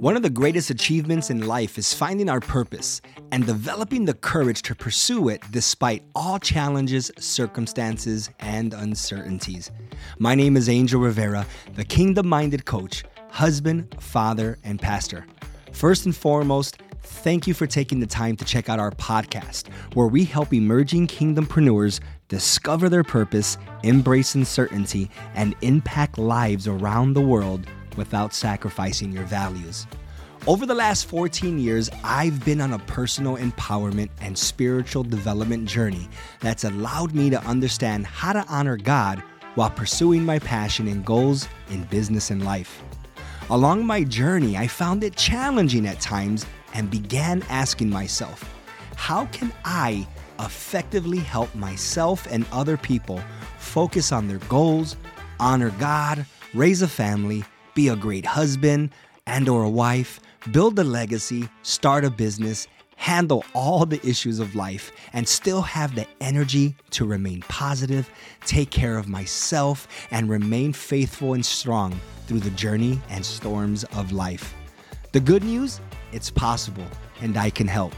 One of the greatest achievements in life is finding our purpose and developing the courage to pursue it despite all challenges, circumstances, and uncertainties. My name is Angel Rivera, the kingdom minded coach, husband, father, and pastor. First and foremost, thank you for taking the time to check out our podcast, where we help emerging kingdompreneurs discover their purpose, embrace uncertainty, and impact lives around the world without sacrificing your values. Over the last 14 years, I've been on a personal empowerment and spiritual development journey that's allowed me to understand how to honor God while pursuing my passion and goals in business and life. Along my journey, I found it challenging at times and began asking myself, how can I effectively help myself and other people focus on their goals, honor God, raise a family, be a great husband and or a wife, build a legacy, start a business, handle all the issues of life and still have the energy to remain positive, take care of myself and remain faithful and strong through the journey and storms of life. The good news, it's possible and I can help.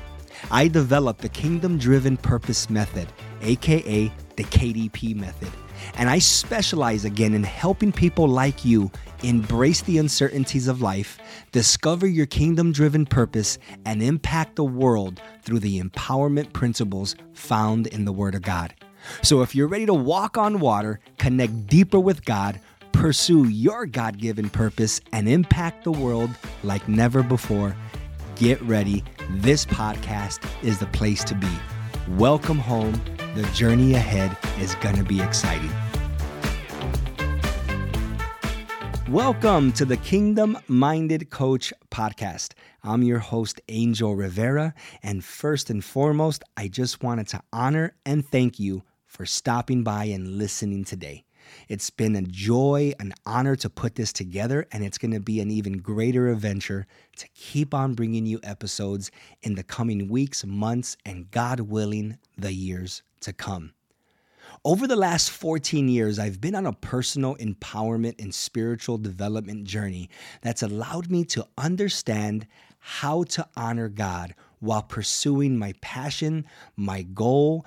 I developed the Kingdom Driven Purpose Method, aka the KDP Method and I specialize again in helping people like you embrace the uncertainties of life, discover your kingdom driven purpose, and impact the world through the empowerment principles found in the Word of God. So if you're ready to walk on water, connect deeper with God, pursue your God given purpose, and impact the world like never before, get ready. This podcast is the place to be. Welcome home the journey ahead is going to be exciting. Welcome to the Kingdom Minded Coach podcast. I'm your host, Angel Rivera. And first and foremost, I just wanted to honor and thank you for stopping by and listening today. It's been a joy, an honor to put this together, and it's going to be an even greater adventure to keep on bringing you episodes in the coming weeks, months, and God willing, the years to come. Over the last 14 years, I've been on a personal empowerment and spiritual development journey that's allowed me to understand how to honor God while pursuing my passion, my goal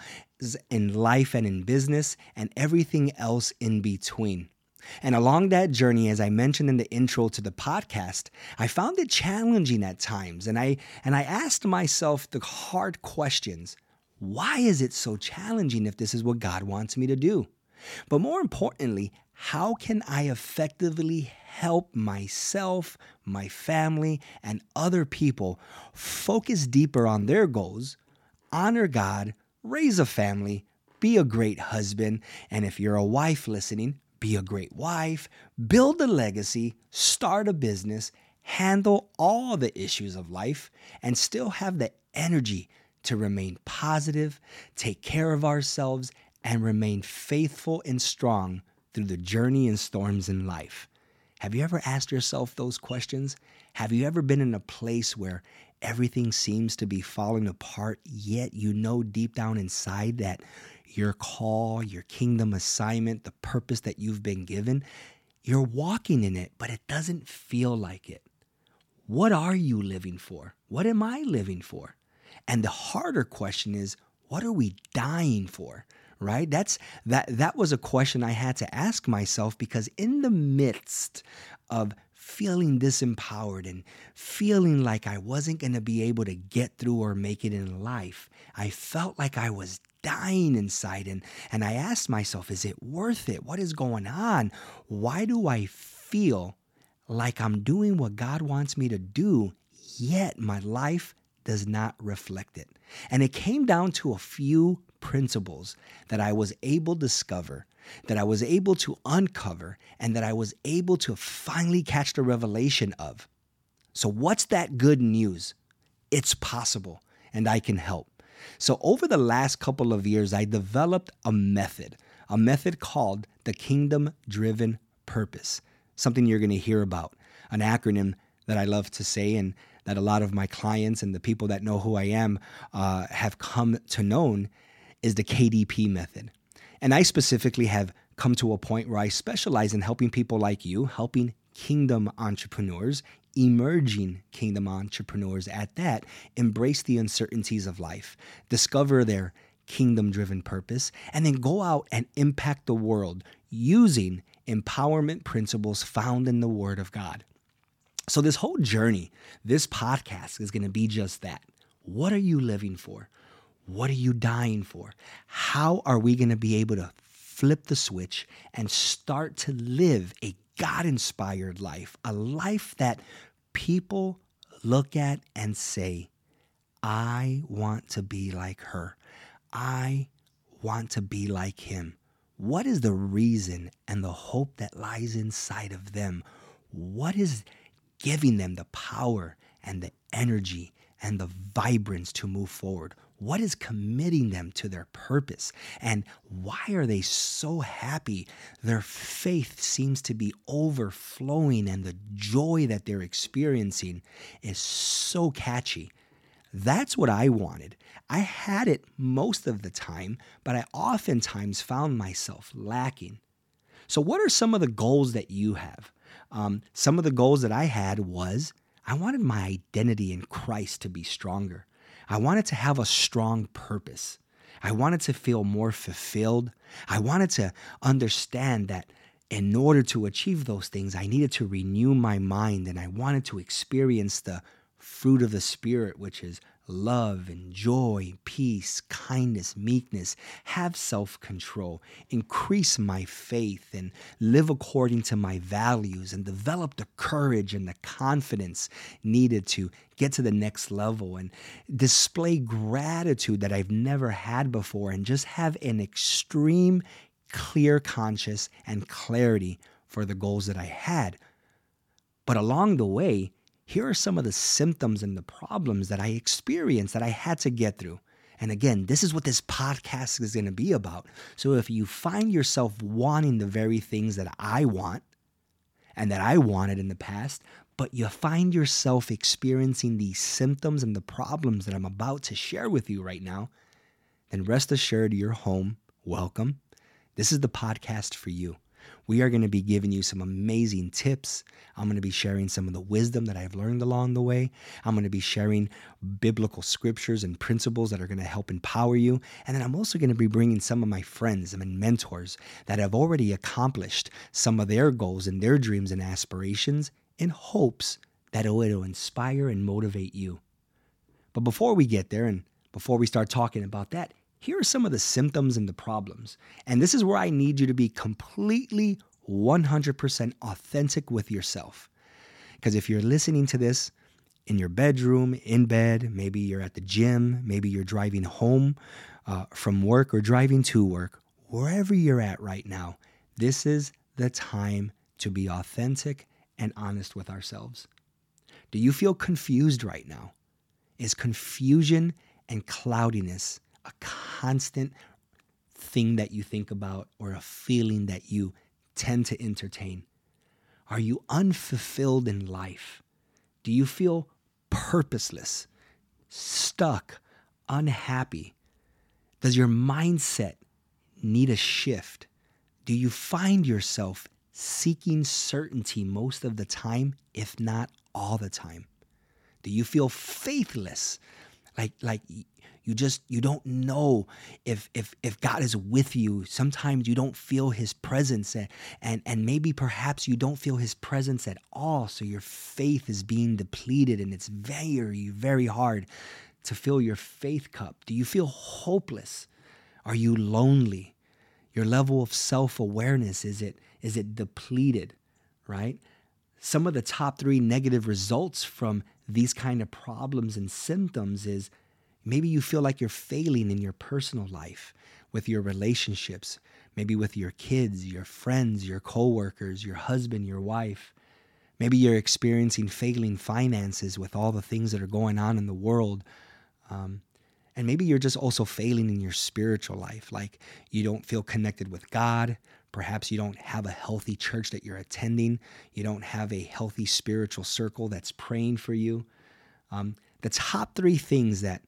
in life and in business, and everything else in between. And along that journey, as I mentioned in the intro to the podcast, I found it challenging at times. And I and I asked myself the hard questions. Why is it so challenging if this is what God wants me to do? But more importantly, how can I effectively help myself, my family, and other people focus deeper on their goals, honor God, raise a family, be a great husband, and if you're a wife listening, be a great wife, build a legacy, start a business, handle all the issues of life, and still have the energy to remain positive, take care of ourselves, and remain faithful and strong through the journey and storms in life. Have you ever asked yourself those questions? Have you ever been in a place where everything seems to be falling apart, yet you know deep down inside that your call, your kingdom assignment, the purpose that you've been given, you're walking in it, but it doesn't feel like it. What are you living for? What am I living for? And the harder question is, what are we dying for? Right? That's that that was a question I had to ask myself because in the midst of feeling disempowered and feeling like I wasn't going to be able to get through or make it in life, I felt like I was dying inside and and I asked myself, is it worth it? What is going on? Why do I feel like I'm doing what God wants me to do, yet my life does not reflect it. And it came down to a few principles that I was able to discover, that I was able to uncover, and that I was able to finally catch the revelation of. So, what's that good news? It's possible, and I can help. So, over the last couple of years, I developed a method, a method called the Kingdom Driven Purpose, something you're going to hear about, an acronym that I love to say and that a lot of my clients and the people that know who I am uh, have come to known is the KDP method. And I specifically have come to a point where I specialize in helping people like you, helping kingdom entrepreneurs emerging kingdom entrepreneurs at that embrace the uncertainties of life, discover their kingdom driven purpose, and then go out and impact the world using empowerment principles found in the Word of God. So, this whole journey, this podcast is going to be just that. What are you living for? What are you dying for? How are we going to be able to flip the switch and start to live a God inspired life, a life that people look at and say, I want to be like her. I want to be like him. What is the reason and the hope that lies inside of them? What is giving them the power and the energy and the vibrance to move forward? What is committing them to their purpose? And why are they so happy? Their faith seems to be overflowing, and the joy that they're experiencing is so catchy. That's what I wanted. I had it most of the time, but I oftentimes found myself lacking. So, what are some of the goals that you have? Um, some of the goals that I had was I wanted my identity in Christ to be stronger. I wanted to have a strong purpose. I wanted to feel more fulfilled. I wanted to understand that in order to achieve those things, I needed to renew my mind and I wanted to experience the fruit of the Spirit, which is love and joy, peace, kindness, meekness, have self control, increase my faith, and live according to my values, and develop the courage and the confidence needed to get to the next level and display gratitude that I've never had before, and just have an extreme, clear conscience and clarity for the goals that I had. But along the way, here are some of the symptoms and the problems that I experienced that I had to get through. And again, this is what this podcast is going to be about. So if you find yourself wanting the very things that I want and that I wanted in the past, but you find yourself experiencing these symptoms and the problems that I'm about to share with you right now, then rest assured you're home. Welcome. This is the podcast for you. We are going to be giving you some amazing tips. I'm going to be sharing some of the wisdom that I've learned along the way. I'm going to be sharing biblical scriptures and principles that are going to help empower you. And then I'm also going to be bringing some of my friends and mentors that have already accomplished some of their goals and their dreams and aspirations in hopes that it will inspire and motivate you. But before we get there and before we start talking about that, here are some of the symptoms and the problems. And this is where I need you to be completely 100% authentic with yourself. Because if you're listening to this in your bedroom, in bed, maybe you're at the gym, maybe you're driving home uh, from work or driving to work, wherever you're at right now, this is the time to be authentic and honest with ourselves. Do you feel confused right now? Is confusion and cloudiness a constant thing that you think about or a feeling that you tend to entertain? Are you unfulfilled in life? Do you feel purposeless, stuck, unhappy? Does your mindset need a shift? Do you find yourself seeking certainty most of the time, if not all the time? Do you feel faithless? Like, like you just you don't know if if if God is with you. Sometimes you don't feel his presence and and, and maybe perhaps you don't feel his presence at all. So your faith is being depleted and it's very, very hard to fill your faith cup. Do you feel hopeless? Are you lonely? Your level of self-awareness is it is it depleted, right? Some of the top 3 negative results from these kind of problems and symptoms is Maybe you feel like you're failing in your personal life, with your relationships, maybe with your kids, your friends, your coworkers, your husband, your wife. Maybe you're experiencing failing finances with all the things that are going on in the world. Um, and maybe you're just also failing in your spiritual life, like you don't feel connected with God. Perhaps you don't have a healthy church that you're attending. You don't have a healthy spiritual circle that's praying for you. Um, the top three things that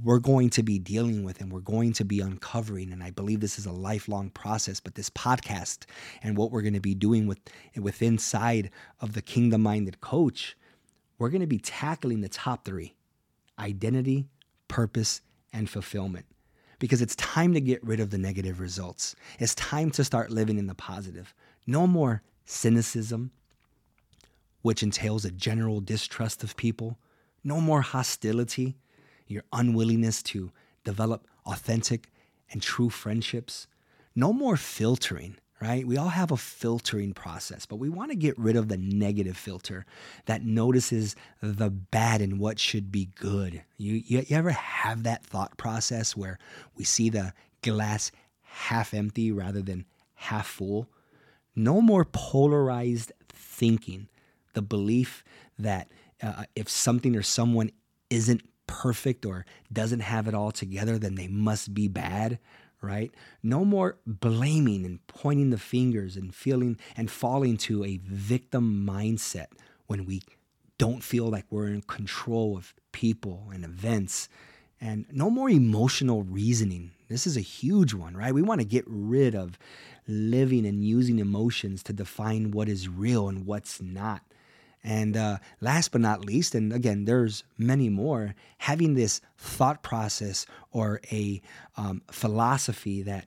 we're going to be dealing with and we're going to be uncovering and i believe this is a lifelong process but this podcast and what we're going to be doing with with inside of the kingdom minded coach we're going to be tackling the top 3 identity purpose and fulfillment because it's time to get rid of the negative results. It's time to start living in the positive. No more cynicism which entails a general distrust of people. No more hostility your unwillingness to develop authentic and true friendships. No more filtering, right? We all have a filtering process, but we want to get rid of the negative filter that notices the bad and what should be good. You, you, you ever have that thought process where we see the glass half empty rather than half full? No more polarized thinking, the belief that uh, if something or someone isn't perfect or doesn't have it all together, then they must be bad, right? No more blaming and pointing the fingers and feeling and falling to a victim mindset when we don't feel like we're in control of people and events. And no more emotional reasoning. This is a huge one, right? We want to get rid of living and using emotions to define what is real and what's not. And uh, last but not least, and again, there's many more, having this thought process or a um, philosophy that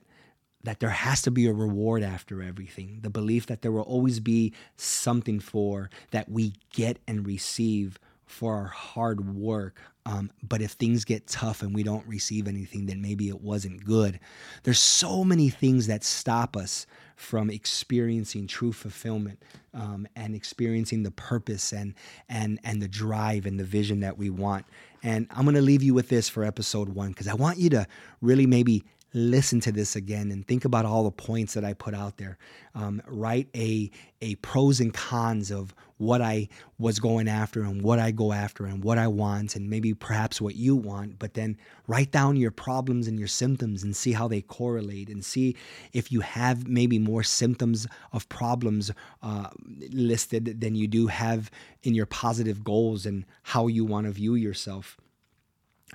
that there has to be a reward after everything. The belief that there will always be something for that we get and receive for our hard work. Um, but if things get tough and we don't receive anything, then maybe it wasn't good. There's so many things that stop us from experiencing true fulfillment um, and experiencing the purpose and and and the drive and the vision that we want. And I'm to leave you with this for episode one because I want you to really maybe listen to this again and think about all the points that I put out there. Um, write a a pros and cons of what I was going after and what I go after and what I want and maybe perhaps what you want. But then write down your problems and your symptoms and see how they correlate and see if you have maybe more symptoms of problems uh, listed than you do have in your positive goals and how you want to view yourself.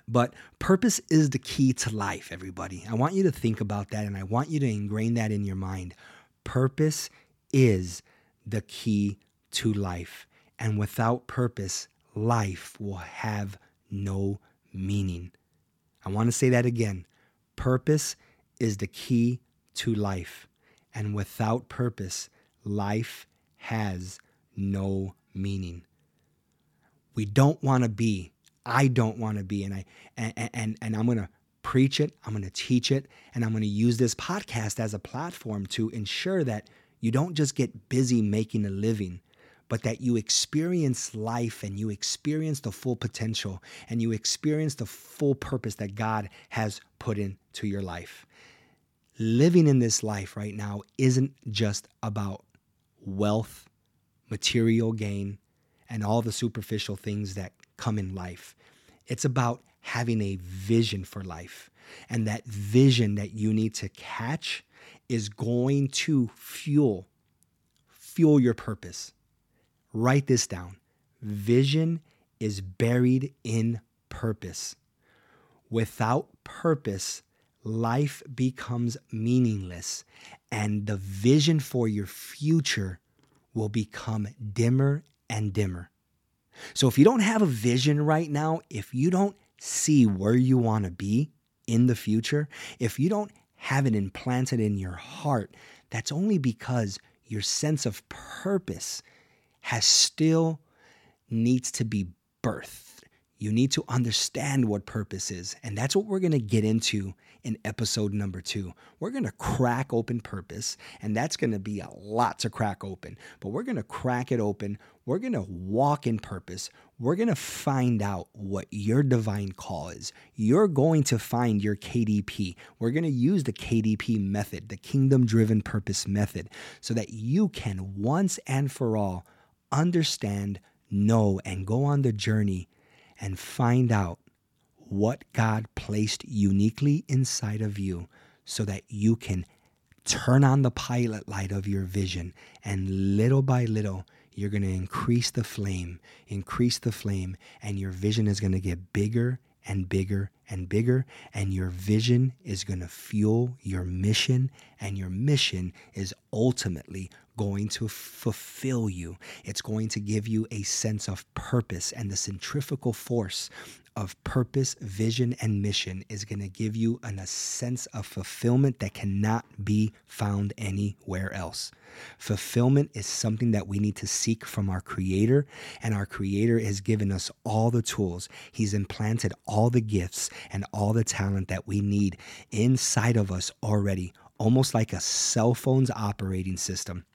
But purpose is the key to life, everybody. I want you to think about that and I want you to ingrain that in your mind. Purpose is the key to life. And without purpose, life will have no meaning. I want to say that again. Purpose is the key to life. And without purpose, life has no meaning. We don't want to be I don't want to be. And I and and, and I'm gonna preach it, I'm gonna teach it, and I'm gonna use this podcast as a platform to ensure that you don't just get busy making a living, but that you experience life and you experience the full potential and you experience the full purpose that God has put into your life. Living in this life right now isn't just about wealth, material gain, and all the superficial things that come in life. It's about having a vision for life. And that vision that you need to catch is going to fuel fuel your purpose. Write this down. Vision is buried in purpose. Without purpose, life becomes meaningless, and the vision for your future will become dimmer and dimmer. So if you don't have a vision right now, if you don't see where you want to be in the future, if you don't have it implanted in your heart, that's only because your sense of purpose has still needs to be birthed. You need to understand what purpose is. And that's what we're going to get into in episode number two. We're going to crack open purpose, and that's going to be a lot to crack open, but we're going to crack it open. We're going to walk in purpose. We're going to find out what your divine call is. You're going to find your KDP. We're going to use the KDP method, the kingdom driven purpose method, so that you can once and for all understand, know, and go on the journey and find out what God placed uniquely inside of you so that you can turn on the pilot light of your vision. And little by little you're going to increase the flame increase the flame and your vision is going to get bigger and bigger and bigger. And your vision is going to fuel your mission, and your mission is ultimately going to fulfill you. It's going to give you a sense of purpose, and the centrifugal force of purpose, vision, and mission is going to give you an, a sense of fulfillment that cannot be found anywhere else. Fulfillment is something that we need to seek from our Creator, and our Creator has given us all the tools. He's implanted all the gifts and all the talent that we need inside of us already, almost like a cell phone's operating system.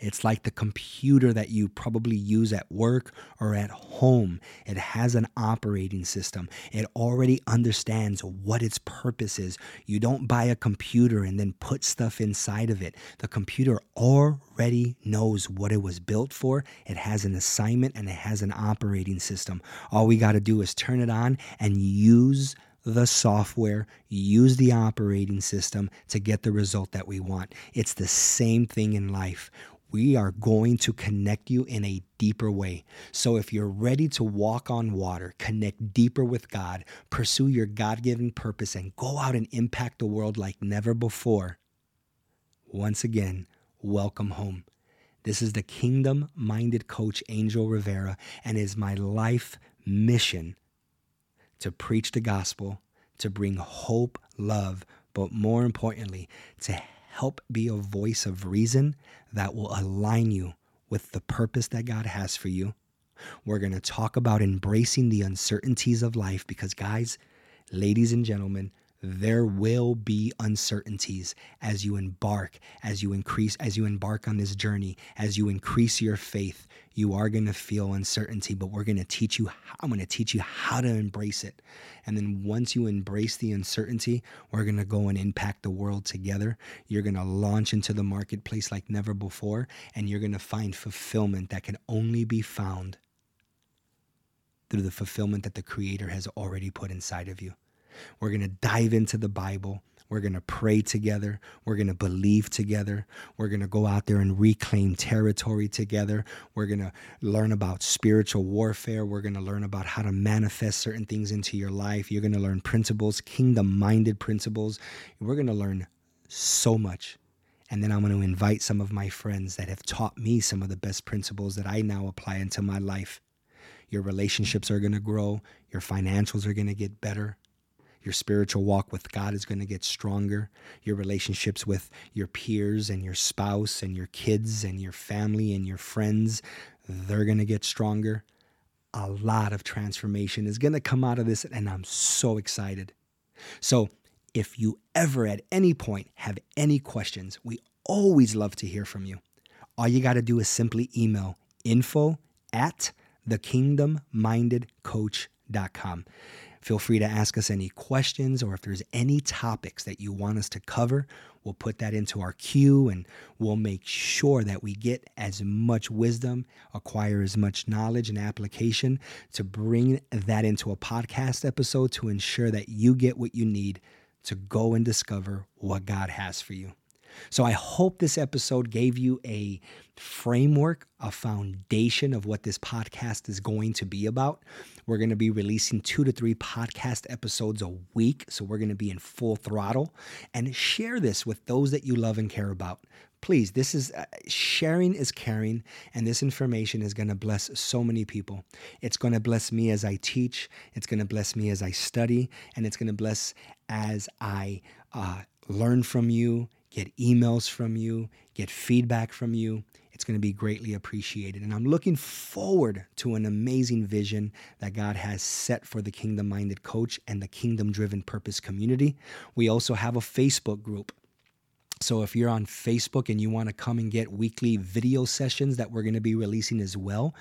It's like the computer that you probably use at work or at home. It has an operating system. It already understands what its purpose is. You don't buy a computer and then put stuff inside of it. The computer already knows what it was built for. It has an assignment and it has an operating system. All we got to do is turn it on and use the software, use the operating system to get the result that we want. It's the same thing in life we are going to connect you in a deeper way. So, if you're ready to walk on water, connect deeper with God, pursue your God given purpose, and go out and impact the world like never before, once again, welcome home. This is the kingdom minded coach Angel Rivera, and is my life mission to preach the gospel, to bring hope, love, but more importantly, to help be a voice of reason that will align you with the purpose that God has for you. We're going to talk about embracing the uncertainties of life because, guys, ladies and gentlemen, there will be uncertainties as you embark, as you increase, as you embark on this journey, as you increase your faith. You are going to feel uncertainty, but we're going to teach you, I'm going to teach you how to embrace it. And then once you embrace the uncertainty, we're going to go and impact the world together. You're going to launch into the marketplace like never before, and you're going to find fulfillment that can only be found through the fulfillment that the Creator has already put inside of you. We're going to dive into the Bible. We're going to pray together. We're going to believe together. We're going to go out there and reclaim territory together. We're going to learn about spiritual warfare. We're going to learn about how to manifest certain things into your life. You're going to learn principles, kingdom minded principles. We're going to learn so much. And then I'm going to invite some of my friends that have taught me some of the best principles that I now apply into my life. Your relationships are going to grow, your financials are going to get better, your spiritual walk with God is going to get stronger. Your relationships with your peers and your spouse and your kids and your family and your friends, they're going to get stronger. A lot of transformation is going to come out of this, and I'm so excited. So, if you ever at any point have any questions, we always love to hear from you. All you got to do is simply email info at thekingdommindedcoach.com. Feel free to ask us any questions or if there's any topics that you want us to cover, we'll put that into our queue and we'll make sure that we get as much wisdom, acquire as much knowledge and application to bring that into a podcast episode to ensure that you get what you need to go and discover what God has for you. So I hope this episode gave you a framework, a foundation of what this podcast is going to be about. We're going to be releasing two to three podcast episodes a week. So we're going to be in full throttle and share this with those that you love and care about. Please, this is uh, sharing is caring, and this information is going to bless so many people. It's going to bless me as I teach, it's going to bless me as I study, and it's going to bless as I uh, learn from you get emails from you, get feedback from you. It's going to be greatly appreciated. And I'm looking forward to an amazing vision that God has set for the Kingdom Minded Coach and the Kingdom Driven Purpose community. We also have a Facebook group. So if you're on Facebook and you want to come and get weekly video sessions that we're going to be releasing as well,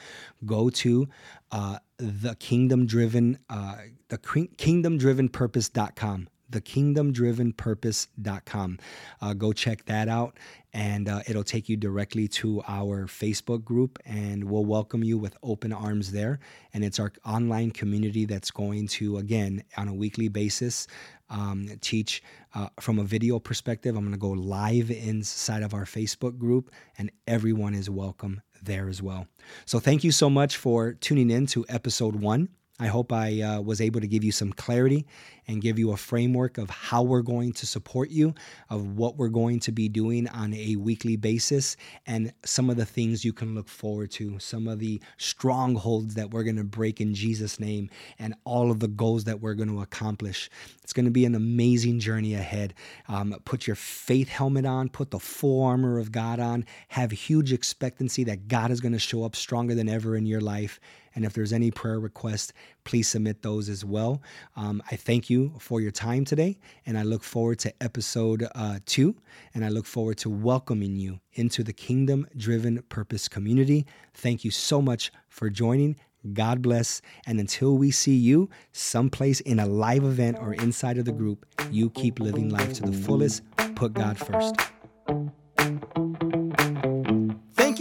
go to uh, the Kingdom Driven, uh, the Kingdom Driven Purpose.com thekingdomdrivenpurpose.com. Uh, go check that out, and uh, it'll take you directly to our Facebook group, and we'll welcome you with open arms there. And it's our online community that's going to, again, on a weekly basis, um, teach uh, from a video perspective. I'm going to go live inside of our Facebook group, and everyone is welcome there as well. So, thank you so much for tuning in to episode one I hope I uh, was able to give you some clarity and give you a framework of how we're going to support you, of what we're going to be doing on a weekly basis, and some of the things you can look forward to, some of the strongholds that we're going to break in Jesus' name, and all of the goals that we're going to accomplish. It's going to be an amazing journey ahead. Um, put your faith helmet on, put the full armor of God on, have huge expectancy that God is going to show up stronger than ever in your life and if there's any prayer requests, please submit those as well. Um, I thank you for your time today, and I look forward to episode uh, two. And I look forward to welcoming you into the Kingdom Driven Purpose community. Thank you so much for joining. God bless. And until we see you someplace in a live event or inside of the group, you keep living life to the fullest. Put God first.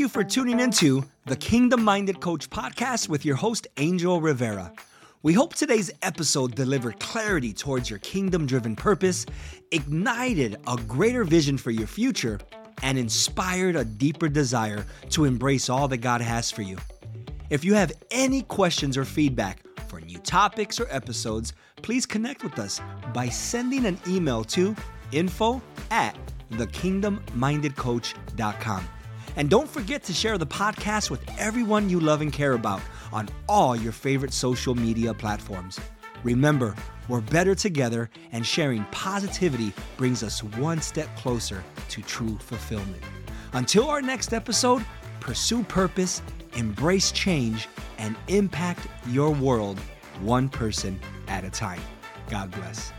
For tuning into the Kingdom Minded Coach podcast with your host, Angel Rivera. We hope today's episode delivered clarity towards your kingdom driven purpose, ignited a greater vision for your future, and inspired a deeper desire to embrace all that God has for you. If you have any questions or feedback for new topics or episodes, please connect with us by sending an email to info at thekingdommindedcoach.com. And don't forget to share the podcast with everyone you love and care about on all your favorite social media platforms. Remember, we're better together, and sharing positivity brings us one step closer to true fulfillment. Until our next episode, pursue purpose, embrace change, and impact your world one person at a time. God bless.